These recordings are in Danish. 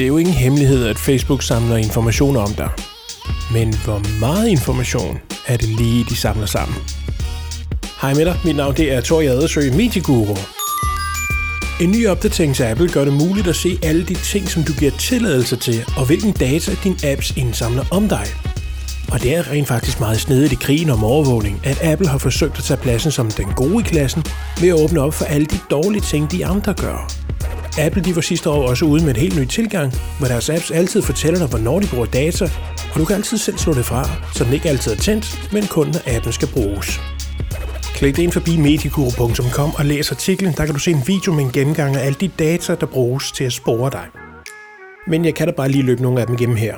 Det er jo ingen hemmelighed, at Facebook samler informationer om dig. Men hvor meget information er det lige, de samler sammen? Hej med dig, mit navn det er Tor Jadersø, Medieguru. En ny opdatering til Apple gør det muligt at se alle de ting, som du giver tilladelse til, og hvilken data din apps indsamler om dig. Og det er rent faktisk meget snedigt i krigen om overvågning, at Apple har forsøgt at tage pladsen som den gode i klassen ved at åbne op for alle de dårlige ting, de andre gør. Apple de var sidste år også ude med en helt ny tilgang, hvor deres apps altid fortæller dig, hvornår de bruger data, og du kan altid selv slå det fra, så den ikke altid er tændt, men kun når appen skal bruges. Klik ind forbi medieguru.com og læs artiklen, der kan du se en video med en gennemgang af alle de data, der bruges til at spore dig. Men jeg kan da bare lige løbe nogle af dem igennem her.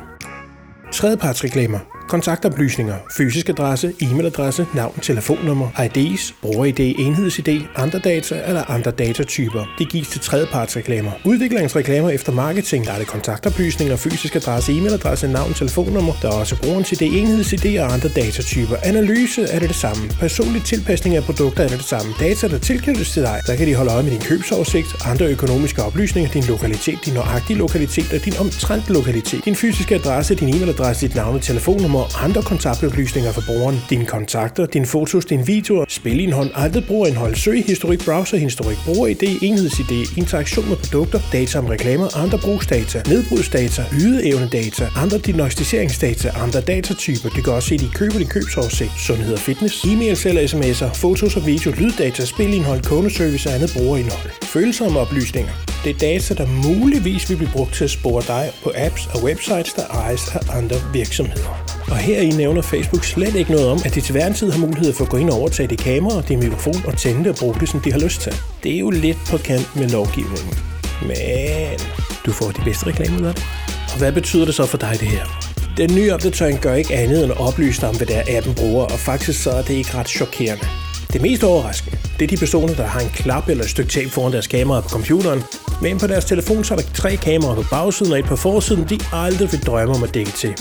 Tredjepartsreklamer kontaktoplysninger, fysisk adresse, e-mailadresse, navn, telefonnummer, IDs, bruger-ID, enheds-ID, andre data eller andre datatyper. Det gives til tredjepartsreklamer. Udviklingsreklamer efter marketing, der er det kontaktoplysninger, fysisk adresse, e-mailadresse, navn, telefonnummer. Der er også brugerens ID, enheds-ID og andre datatyper. Analyse er det det samme. Personlig tilpasning af produkter er det det samme. Data, der tilknyttes til dig, der kan de holde øje med din købsoversigt, andre økonomiske oplysninger, din lokalitet, din nøjagtige lokalitet og din omtrent lokalitet, din fysiske adresse, din e-mailadresse, dit navn og telefonnummer og andre kontaktoplysninger for brugeren, dine kontakter, dine fotos, dine videoer, spilindhold, aldrig brugerindhold, søgehistorik, browserhistorik, bruger-ID, enheds-ID, interaktion med produkter, data om reklamer, andre brugsdata, nedbrudsdata, ydeevnedata, andre diagnostiseringsdata, andre datatyper. Du kan også se de køber din købsoversigt, sundhed og fitness, e-mails eller sms'er, fotos og video, lyddata, spilindhold, kundeservice og andet brugerindhold. Følsomme oplysninger. Det er data, der muligvis vil blive brugt til at spore dig på apps og websites, der ejes af andre virksomheder. Og her i nævner Facebook slet ikke noget om, at de til hver en tid har mulighed for at gå ind og overtage det kamera og det mikrofon og tænde og bruge det, som de har lyst til. Det er jo lidt på kant med lovgivningen. Men du får de bedste reklamer ud af det. Og hvad betyder det så for dig det her? Den nye opdatering gør ikke andet end at oplyse dig om, hvad der appen bruger, og faktisk så er det ikke ret chokerende. Det mest overraskende, det er de personer, der har en klap eller et stykke tape foran deres kamera på computeren, men på deres telefon så er der tre kameraer på bagsiden og et på forsiden, de aldrig vil drømme om at dække til.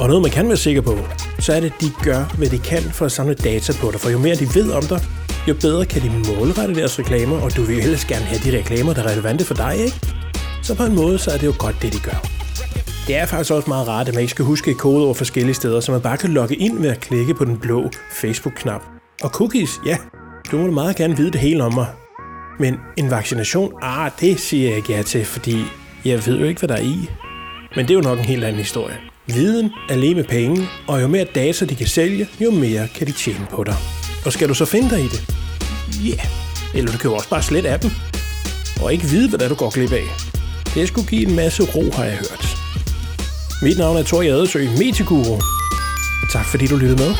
Og noget man kan være sikker på, så er det, at de gør, hvad de kan for at samle data på dig. For jo mere de ved om dig, jo bedre kan de målrette deres reklamer, og du vil jo helst gerne have de reklamer, der er relevante for dig, ikke? Så på en måde, så er det jo godt, det de gør. Det er faktisk også meget rart, at man ikke skal huske et over forskellige steder, så man bare kan logge ind ved at klikke på den blå Facebook-knap. Og cookies, ja, du må meget gerne vide det hele om mig. Men en vaccination, ah, det siger jeg ikke ja til, fordi jeg ved jo ikke, hvad der er i. Men det er jo nok en helt anden historie. Viden er lige med penge, og jo mere data de kan sælge, jo mere kan de tjene på dig. Og skal du så finde dig i det? Ja, yeah. eller du kan jo også bare af dem. Og ikke vide, hvad der du går glip af. Det skulle give en masse ro, har jeg hørt. Mit navn er Tor Jadesø, Meteguru. Tak fordi du lyttede med.